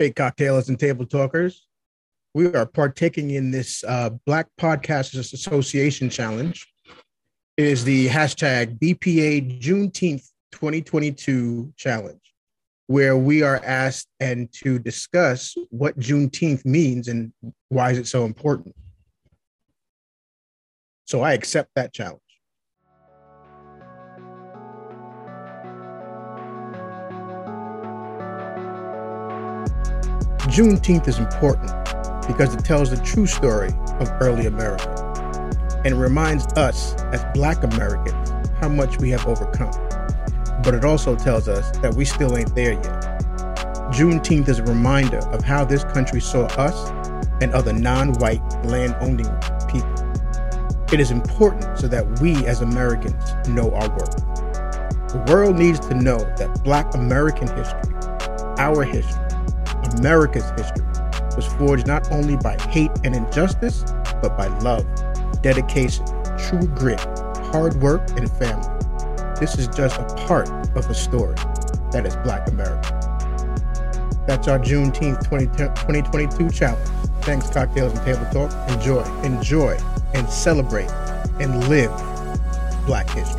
Hey, cocktailers and table talkers. We are partaking in this uh, Black Podcasters Association challenge. It is the hashtag BPA Juneteenth 2022 challenge, where we are asked and to discuss what Juneteenth means and why is it so important. So I accept that challenge. Juneteenth is important because it tells the true story of early America and reminds us as Black Americans how much we have overcome. But it also tells us that we still ain't there yet. Juneteenth is a reminder of how this country saw us and other non white land owning people. It is important so that we as Americans know our worth. The world needs to know that Black American history, our history, America's history was forged not only by hate and injustice, but by love, dedication, true grit, hard work, and family. This is just a part of a story that is Black America. That's our Juneteenth 20, 2022 challenge. Thanks, Cocktails and Table Talk. Enjoy, enjoy, and celebrate and live Black history.